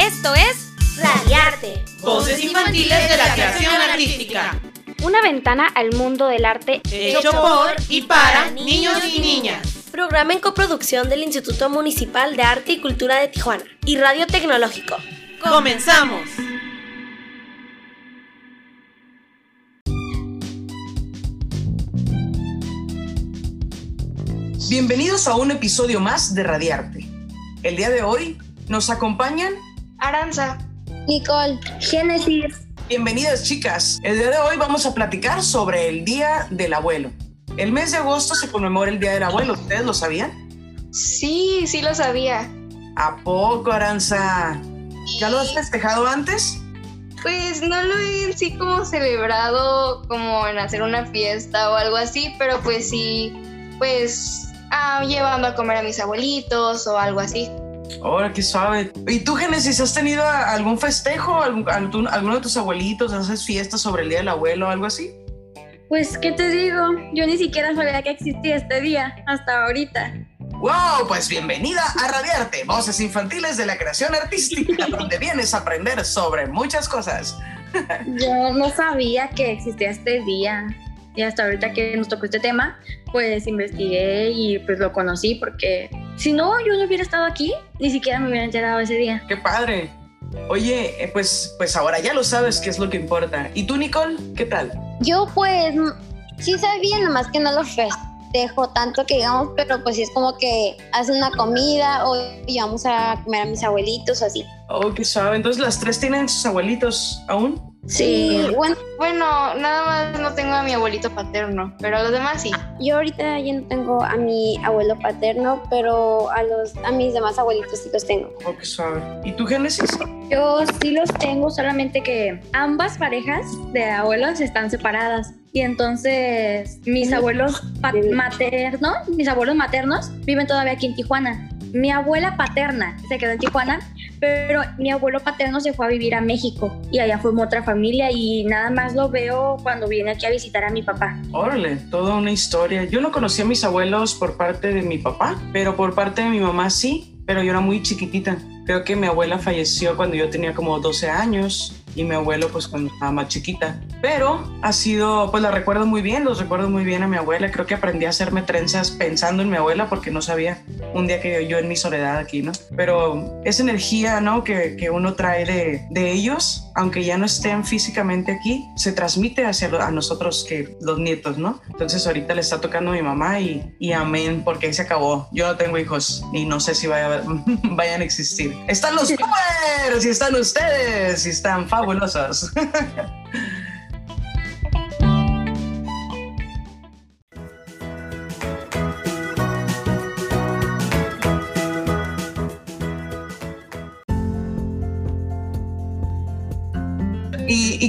Esto es Radiarte. Voces infantiles de la creación artística. Una ventana al mundo del arte hecho por y para niños y niñas. Programa en coproducción del Instituto Municipal de Arte y Cultura de Tijuana y Radio Tecnológico. ¡Comenzamos! Bienvenidos a un episodio más de Radiarte. El día de hoy nos acompañan Aranza, Nicole, Génesis. Bienvenidas chicas. El día de hoy vamos a platicar sobre el Día del Abuelo. El mes de agosto se conmemora el Día del Abuelo. ¿Ustedes lo sabían? Sí, sí lo sabía. ¿A poco, Aranza? ¿Ya lo has festejado antes? Pues no lo he en sí como celebrado como en hacer una fiesta o algo así, pero pues sí, pues ah, llevando a comer a mis abuelitos o algo así. Ahora, qué suave. ¿Y tú, Génesis, has tenido algún festejo? ¿Algún, algún- alguno de tus abuelitos? ¿Haces fiestas sobre el Día del Abuelo o algo así? Pues, ¿qué te digo? Yo ni siquiera sabía que existía este día hasta ahorita. ¡Wow! Pues bienvenida a Radiarte, Voces Infantiles de la Creación Artística, donde vienes a aprender sobre muchas cosas. Yo no sabía que existía este día. Y hasta ahorita que nos tocó este tema, pues investigué y pues lo conocí porque si no, yo no hubiera estado aquí, ni siquiera me hubiera enterado ese día. ¡Qué padre! Oye, eh, pues, pues ahora ya lo sabes qué es lo que importa. ¿Y tú, Nicole? ¿Qué tal? yo pues sí sabía, nomás que no lo festejo tanto que digamos, pero pues sí es como que hacen una comida o llevamos a comer a mis abuelitos o así. Oh, qué suave. Entonces las tres tienen sus abuelitos aún. Sí, bueno, Bueno, nada más no tengo a mi abuelito paterno, pero los demás sí. yo ahorita ya no tengo a mi abuelo paterno, pero a los a mis demás abuelitos sí los tengo. Oh, qué suave. ¿Y tú, Génesis? Yo sí los tengo, solamente que ambas parejas de abuelos están separadas. Y entonces mis abuelos maternos, mis abuelos maternos viven todavía aquí en Tijuana. Mi abuela paterna se quedó en Tijuana, pero mi abuelo paterno se fue a vivir a México y allá formó otra familia y nada más lo veo cuando viene aquí a visitar a mi papá. Órale, toda una historia. Yo no conocí a mis abuelos por parte de mi papá, pero por parte de mi mamá sí, pero yo era muy chiquitita. Creo que mi abuela falleció cuando yo tenía como 12 años y mi abuelo pues cuando estaba más chiquita. Pero ha sido, pues la recuerdo muy bien, los recuerdo muy bien a mi abuela. Creo que aprendí a hacerme trenzas pensando en mi abuela porque no sabía un día que yo en mi soledad aquí, ¿no? Pero esa energía, ¿no? Que, que uno trae de, de ellos, aunque ya no estén físicamente aquí, se transmite hacia lo- a nosotros que los nietos, ¿no? Entonces ahorita le está tocando a mi mamá y, y amén, porque ahí se acabó. Yo no tengo hijos y no sé si vaya vayan a existir. Están los Powers y están ustedes y están fabulosos.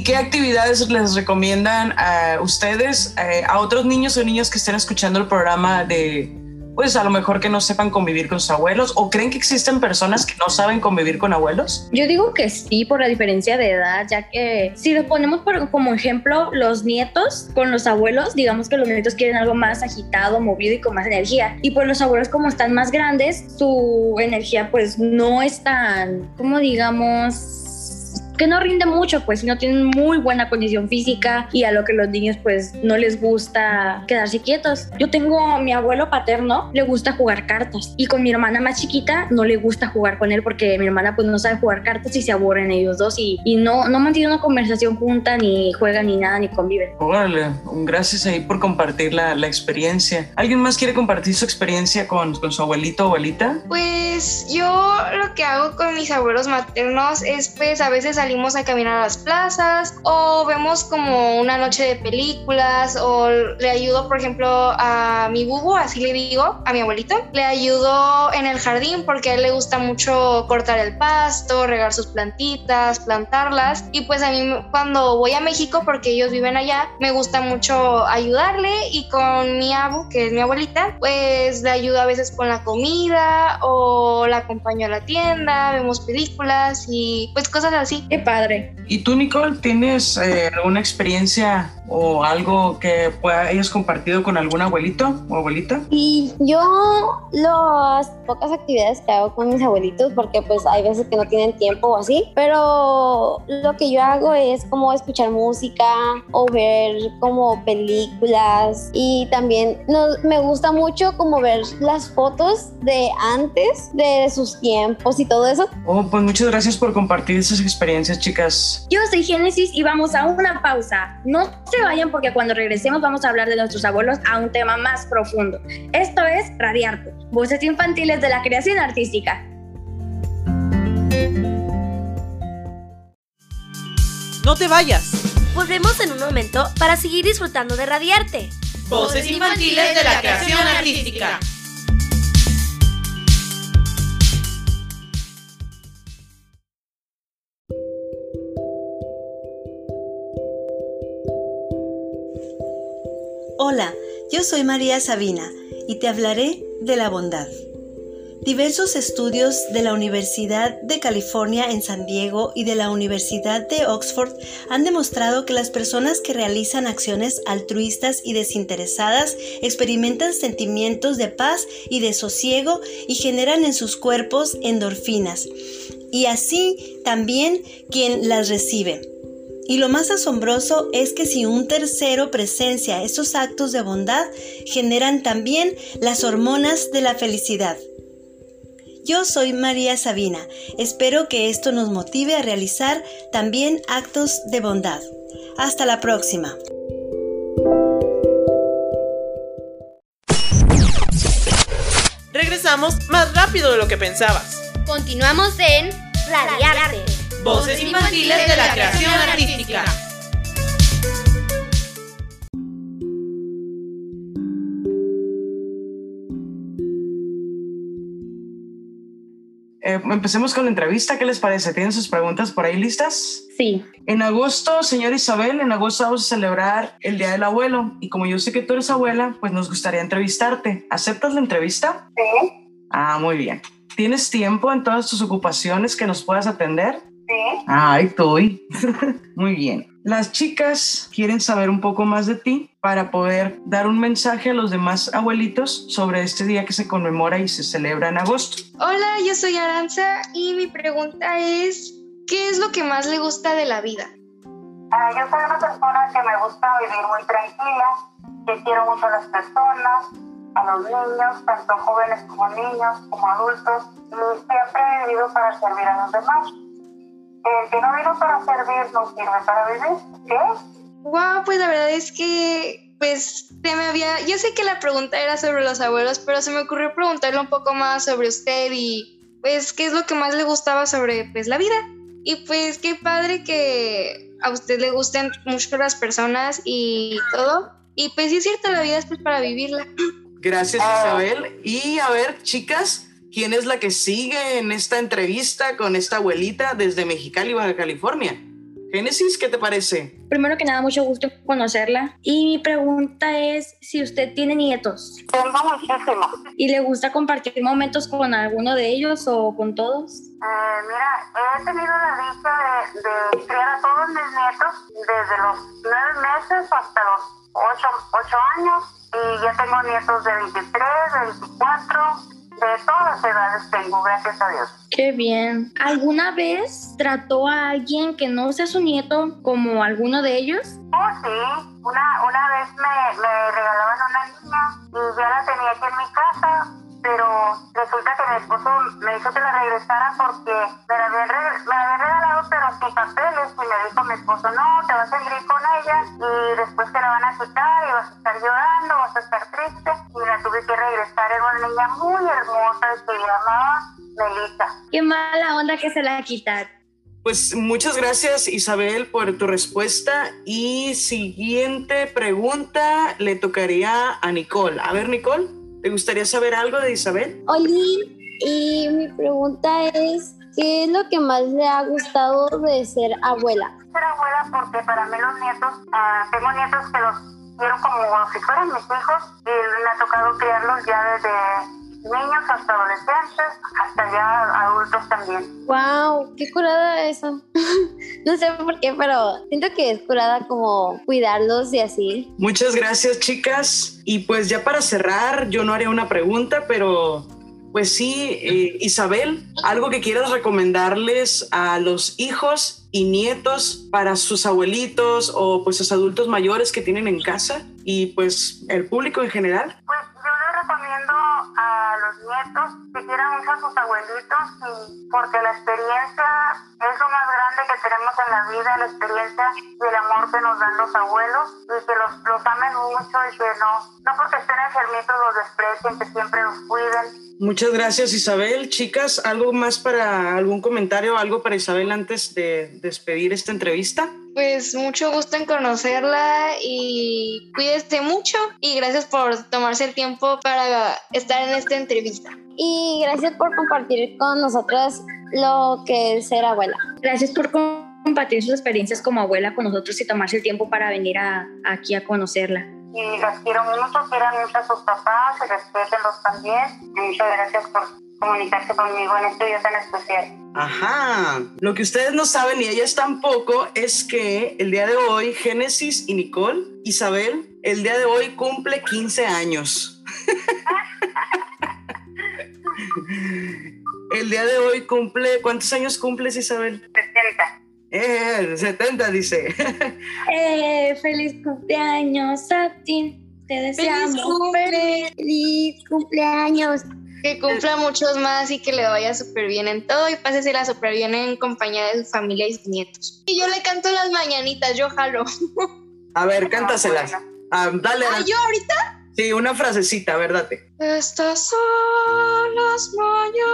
¿Y, qué actividades les recomiendan a ustedes, eh, a otros niños o niñas que estén escuchando el programa de, pues a lo mejor que no sepan convivir con sus abuelos o creen que existen personas que no saben convivir con abuelos? Yo digo que sí por la diferencia de edad, ya que si lo ponemos como ejemplo los nietos con los abuelos, digamos que los nietos quieren algo más agitado, movido y con más energía. Y pues los abuelos como están más grandes, su energía pues no es tan, como digamos que no rinde mucho, pues, no tienen muy buena condición física y a lo que los niños, pues, no les gusta quedarse quietos. Yo tengo a mi abuelo paterno, le gusta jugar cartas y con mi hermana más chiquita no le gusta jugar con él porque mi hermana, pues, no sabe jugar cartas y se aburren ellos dos y, y no, no mantienen una conversación junta, ni juegan, ni nada, ni conviven. Órale, gracias ahí por compartir la, la experiencia. ¿Alguien más quiere compartir su experiencia con, con su abuelito o abuelita? Pues yo lo que hago con mis abuelos maternos es pues a veces salimos a caminar a las plazas o vemos como una noche de películas o le ayudo por ejemplo a mi bubu, así le digo, a mi abuelito, le ayudo en el jardín porque a él le gusta mucho cortar el pasto, regar sus plantitas, plantarlas y pues a mí cuando voy a México porque ellos viven allá me gusta mucho ayudarle y con mi abu, que es mi abuelita, pues le ayudo a veces con la comida o la acompaño a la tienda, vemos películas y pues cosas así. Qué padre. ¿Y tú, Nicole, tienes eh, alguna experiencia o algo que hayas compartido con algún abuelito o abuelita? Y yo las pocas actividades que hago con mis abuelitos, porque pues hay veces que no tienen tiempo o así, pero lo que yo hago es como escuchar música o ver como películas y también me gusta mucho como ver las fotos de antes, de sus tiempos y todo eso. Oh, pues muchas gracias por compartir esas experiencias, chicas. Yo soy Génesis y vamos a una pausa. No se vayan porque cuando regresemos vamos a hablar de nuestros abuelos a un tema más profundo. Esto es Radiarte, voces infantiles de la creación artística. No te vayas. Volvemos en un momento para seguir disfrutando de Radiarte. Voces infantiles de la creación artística. Yo soy María Sabina y te hablaré de la bondad. Diversos estudios de la Universidad de California en San Diego y de la Universidad de Oxford han demostrado que las personas que realizan acciones altruistas y desinteresadas experimentan sentimientos de paz y de sosiego y generan en sus cuerpos endorfinas, y así también quien las recibe. Y lo más asombroso es que si un tercero presencia esos actos de bondad, generan también las hormonas de la felicidad. Yo soy María Sabina. Espero que esto nos motive a realizar también actos de bondad. Hasta la próxima. Regresamos más rápido de lo que pensabas. Continuamos en Radiarte. Voces infantiles de la creación artística. Eh, empecemos con la entrevista. ¿Qué les parece? ¿Tienen sus preguntas por ahí listas? Sí. En agosto, señora Isabel, en agosto vamos a celebrar el Día del Abuelo. Y como yo sé que tú eres abuela, pues nos gustaría entrevistarte. ¿Aceptas la entrevista? Sí, Ah, muy bien. ¿Tienes tiempo en todas tus ocupaciones que nos puedas atender? Sí. Ay, estoy. Muy bien. Las chicas quieren saber un poco más de ti para poder dar un mensaje a los demás abuelitos sobre este día que se conmemora y se celebra en agosto. Hola, yo soy Aranza y mi pregunta es, ¿qué es lo que más le gusta de la vida? Ah, yo soy una persona que me gusta vivir muy tranquila, que quiero mucho a las personas, a los niños, tanto jóvenes como niños, como adultos, y siempre he vivido para servir a los demás. El que no vino para servir no sirve para vivir. ¿Qué? Wow, pues la verdad es que, pues, se me había, yo sé que la pregunta era sobre los abuelos, pero se me ocurrió preguntarle un poco más sobre usted y, pues, qué es lo que más le gustaba sobre, pues, la vida. Y pues, qué padre que a usted le gusten mucho las personas y todo. Y pues, sí es cierto, la vida es pues para vivirla. Gracias, Isabel. Y a ver, chicas, ¿quién es la que sigue en esta entrevista con esta abuelita desde Mexicali, Baja California? Génesis, ¿qué te parece? Primero que nada, mucho gusto conocerla. Y mi pregunta es si usted tiene nietos Tengo muchísimo. y le gusta compartir momentos con alguno de ellos o con todos. Eh, mira, he tenido la dicha de, de criar a todos mis nietos desde los nueve meses hasta los ocho, ocho años y ya tengo nietos de 23, de 24, de todas las edades tengo, gracias a Dios. Qué bien. ¿Alguna vez trató a alguien que no sea su nieto como alguno de ellos? Oh, sí, una, una vez me, me regalaban una niña y ya la tenía aquí en mi casa, pero resulta que mi esposo me dijo que la regresara porque me la habían, re- me la habían regalado pero sin papeles y me dijo mi esposo, no, te vas a ir con ella y después te la van a quitar y vas a estar llorando, vas a estar triste y la tuve que regresar, era una niña muy hermosa que se llamaba Melissa. Qué mala onda que se la quitar. Pues muchas gracias, Isabel, por tu respuesta. Y siguiente pregunta le tocaría a Nicole. A ver, Nicole, ¿te gustaría saber algo de Isabel? Oli, y mi pregunta es, ¿qué es lo que más le ha gustado de ser abuela? ser abuela porque para mí los nietos, ah, tengo nietos que los quiero como si fueran mis hijos y me ha tocado criarlos ya desde niños hasta adolescentes, hasta ya adultos también. Wow, qué curada eso. No sé por qué, pero siento que es curada como cuidarlos y así. Muchas gracias, chicas. Y pues ya para cerrar, yo no haré una pregunta, pero pues sí, eh, Isabel, algo que quieras recomendarles a los hijos y nietos para sus abuelitos o pues sus adultos mayores que tienen en casa y pues el público en general. Los nietos que quieran mucho a sus abuelitos y porque la experiencia es lo más grande que tenemos en la vida, la experiencia y el amor que nos dan los abuelos y que los, los amen mucho y que no, no porque estén enfermitos los desprecien, que siempre nos cuiden Muchas gracias Isabel. Chicas, ¿algo más para algún comentario, algo para Isabel antes de despedir esta entrevista? Pues mucho gusto en conocerla y cuídese mucho y gracias por tomarse el tiempo para estar en esta entrevista. Y gracias por compartir con nosotros lo que es ser abuela. Gracias por compartir sus experiencias como abuela con nosotros y tomarse el tiempo para venir a, aquí a conocerla y las quiero mucho, quieran mucho a sus papás, respetenlos también. Y muchas gracias por comunicarse conmigo en este día tan especial. Ajá, lo que ustedes no saben y ellas tampoco es que el día de hoy Génesis y Nicole, Isabel, el día de hoy cumple 15 años. el día de hoy cumple, ¿cuántos años cumples Isabel? 60. Eh, 70 dice. eh, feliz cumpleaños a ti. Te deseamos feliz, cumpleaños. Que cumpla muchos más y que le vaya súper bien en todo y pásesela súper bien en compañía de su familia y sus nietos. Y yo le canto las mañanitas, yo jalo. A ver, cántaselas. Ah, dale. ¿Ah, yo ahorita? Sí, una frasecita, verdad. Estas son las mañanitas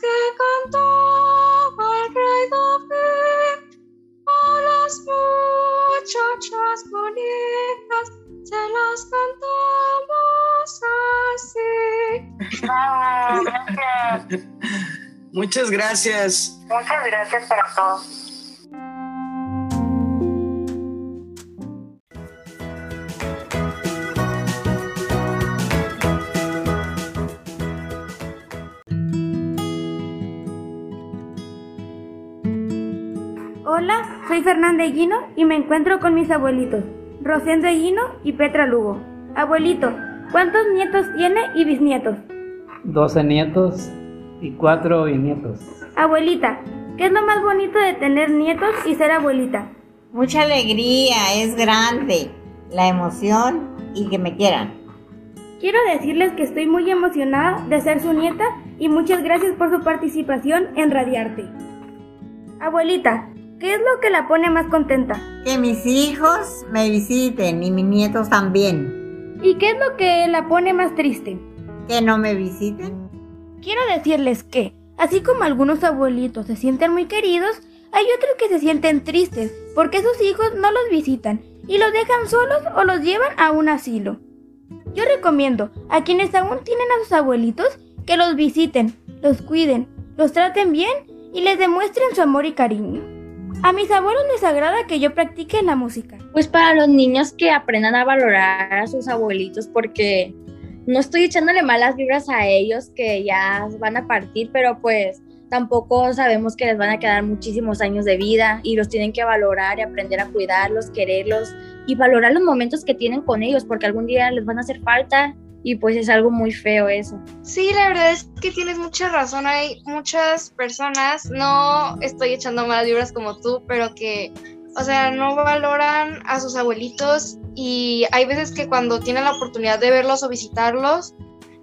que cantaba el rey David. A las muchachas bonitas se las así. Muchas gracias. Muchas gracias para todos. Hola, soy Fernanda Eguino y me encuentro con mis abuelitos, Rosendo Eguino y Petra Lugo. Abuelito, ¿cuántos nietos tiene y bisnietos? 12 nietos y 4 bisnietos. Abuelita, ¿qué es lo más bonito de tener nietos y ser abuelita? Mucha alegría, es grande, la emoción y que me quieran. Quiero decirles que estoy muy emocionada de ser su nieta y muchas gracias por su participación en Radiarte. Abuelita, ¿qué es lo que la pone más contenta? Que mis hijos me visiten y mis nietos también. ¿Y qué es lo que la pone más triste? Que no me visiten. Quiero decirles que, así como algunos abuelitos se sienten muy queridos, hay otros que se sienten tristes porque sus hijos no los visitan y los dejan solos o los llevan a un asilo. Yo recomiendo a quienes aún tienen a sus abuelitos que los visiten, los cuiden, los traten bien y les demuestren su amor y cariño. A mis abuelos les agrada que yo practique la música. Pues para los niños que aprendan a valorar a sus abuelitos porque no estoy echándole malas vibras a ellos que ya van a partir, pero pues tampoco sabemos que les van a quedar muchísimos años de vida y los tienen que valorar y aprender a cuidarlos, quererlos y valorar los momentos que tienen con ellos porque algún día les van a hacer falta y pues es algo muy feo eso. Sí, la verdad es que tienes mucha razón. Hay muchas personas, no estoy echando malas vibras como tú, pero que, o sea, no valoran a sus abuelitos y hay veces que cuando tienen la oportunidad de verlos o visitarlos,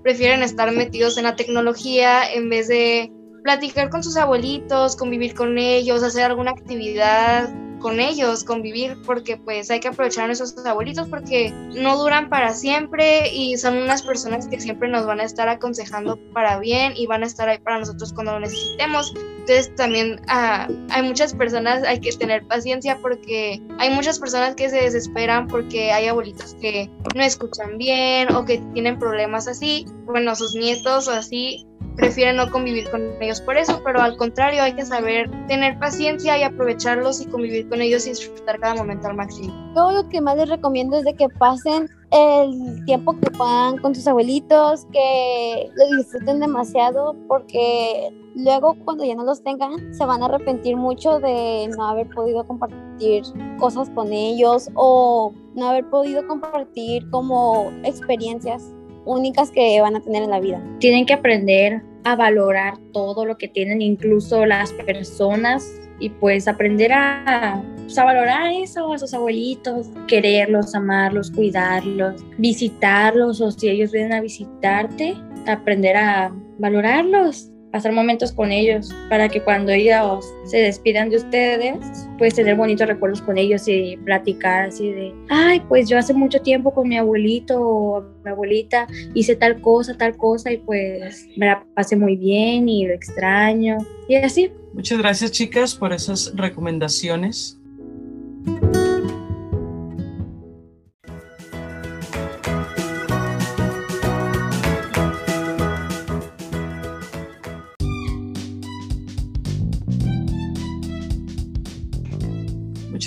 prefieren estar metidos en la tecnología en vez de platicar con sus abuelitos, convivir con ellos, hacer alguna actividad con ellos, convivir, porque pues hay que aprovechar a nuestros abuelitos porque no duran para siempre y son unas personas que siempre nos van a estar aconsejando para bien y van a estar ahí para nosotros cuando lo necesitemos. Entonces también ah, hay muchas personas, hay que tener paciencia porque hay muchas personas que se desesperan porque hay abuelitos que no escuchan bien o que tienen problemas así, bueno, sus nietos o así prefieren no convivir con ellos por eso, pero al contrario hay que saber tener paciencia y aprovecharlos y convivir con ellos y disfrutar cada momento al máximo. Yo lo que más les recomiendo es de que pasen el tiempo que puedan con sus abuelitos, que lo disfruten demasiado porque luego cuando ya no los tengan se van a arrepentir mucho de no haber podido compartir cosas con ellos o no haber podido compartir como experiencias únicas que van a tener en la vida. Tienen que aprender a valorar todo lo que tienen, incluso las personas, y pues aprender a, pues, valorar eso, a sus abuelitos, quererlos, amarlos, cuidarlos, visitarlos, o si ellos vienen a visitarte, aprender a valorarlos pasar momentos con ellos para que cuando ellos se despidan de ustedes, pues tener bonitos recuerdos con ellos y platicar así de, ay, pues yo hace mucho tiempo con mi abuelito o mi abuelita hice tal cosa, tal cosa y pues me la pasé muy bien y lo extraño y así. Muchas gracias chicas por esas recomendaciones.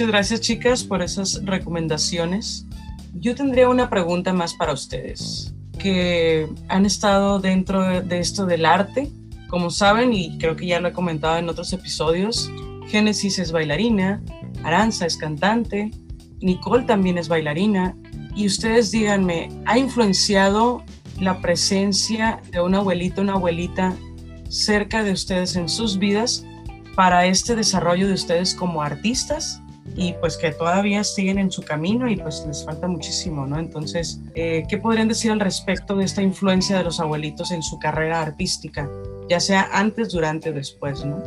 Muchas gracias chicas por esas recomendaciones. Yo tendría una pregunta más para ustedes, que han estado dentro de esto del arte. Como saben, y creo que ya lo he comentado en otros episodios, Génesis es bailarina, Aranza es cantante, Nicole también es bailarina. Y ustedes díganme, ¿ha influenciado la presencia de un abuelito, una abuelita cerca de ustedes en sus vidas para este desarrollo de ustedes como artistas? Y pues que todavía siguen en su camino y pues les falta muchísimo, ¿no? Entonces, eh, ¿qué podrían decir al respecto de esta influencia de los abuelitos en su carrera artística, ya sea antes, durante después, ¿no?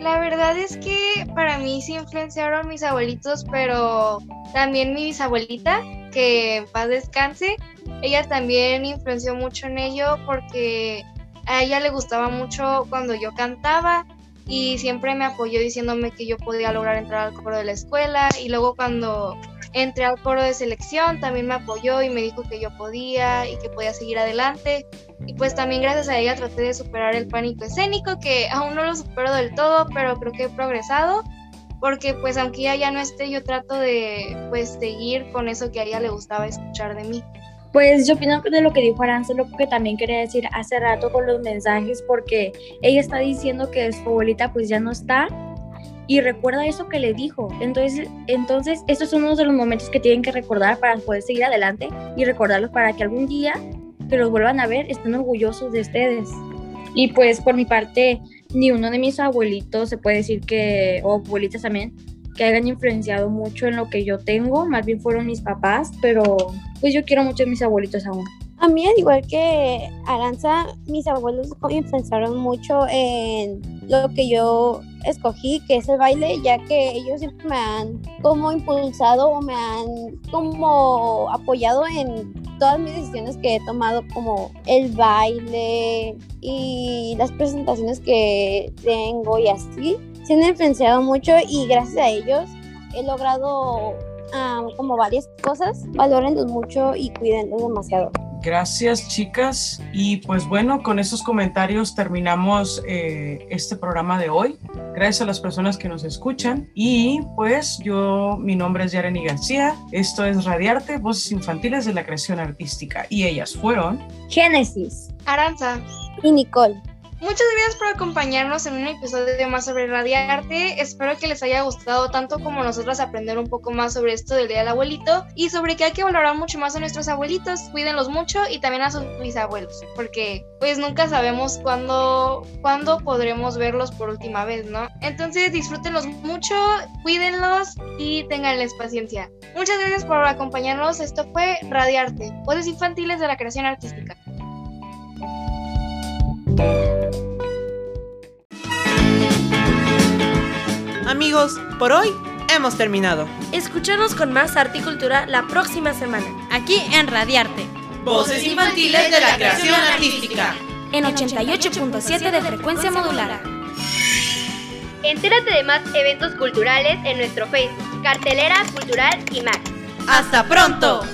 La verdad es que para mí sí influenciaron mis abuelitos, pero también mi bisabuelita, que en paz descanse, ella también influenció mucho en ello porque a ella le gustaba mucho cuando yo cantaba y siempre me apoyó diciéndome que yo podía lograr entrar al coro de la escuela. Y luego cuando entré al coro de selección también me apoyó y me dijo que yo podía y que podía seguir adelante. Y pues también gracias a ella traté de superar el pánico escénico que aún no lo supero del todo pero creo que he progresado. Porque pues aunque ella ya no esté yo trato de pues seguir con eso que a ella le gustaba escuchar de mí. Pues yo opino de lo que dijo Aranza, lo que también quería decir hace rato con los mensajes, porque ella está diciendo que su abuelita pues ya no está y recuerda eso que le dijo. Entonces, entonces estos son uno de los momentos que tienen que recordar para poder seguir adelante y recordarlos para que algún día que los vuelvan a ver estén orgullosos de ustedes. Y pues por mi parte, ni uno de mis abuelitos se puede decir que, o abuelitas también, que hayan influenciado mucho en lo que yo tengo, más bien fueron mis papás, pero pues yo quiero mucho a mis abuelitos aún. A mí, al igual que Aranza, mis abuelos influenciaron mucho en lo que yo escogí, que es el baile, ya que ellos siempre me han como impulsado o me han como apoyado en todas mis decisiones que he tomado, como el baile y las presentaciones que tengo y así se han influenciado mucho y gracias a ellos he logrado um, como varias cosas. Valórenlos mucho y cuídenlos demasiado. Gracias chicas y pues bueno, con esos comentarios terminamos eh, este programa de hoy. Gracias a las personas que nos escuchan y pues yo, mi nombre es Yareni García, esto es Radiarte, Voces Infantiles de la Creación Artística y ellas fueron Génesis, Aranza y Nicole. Muchas gracias por acompañarnos en un episodio más sobre Radiarte. Espero que les haya gustado tanto como nosotros aprender un poco más sobre esto del Día del Abuelito y sobre que hay que valorar mucho más a nuestros abuelitos, cuídenlos mucho y también a sus bisabuelos, porque pues nunca sabemos cuándo, cuándo podremos verlos por última vez, ¿no? Entonces disfrútenlos mucho, cuídenlos y tenganles paciencia. Muchas gracias por acompañarnos. Esto fue Radiarte, voces infantiles de la creación artística. Amigos, por hoy hemos terminado. Escuchanos con más arte y cultura la próxima semana. Aquí en Radiarte. Voces infantiles de la creación artística. En 88.7 de frecuencia modulada. Entérate de más eventos culturales en nuestro Facebook, Cartelera Cultural y más. ¡Hasta pronto!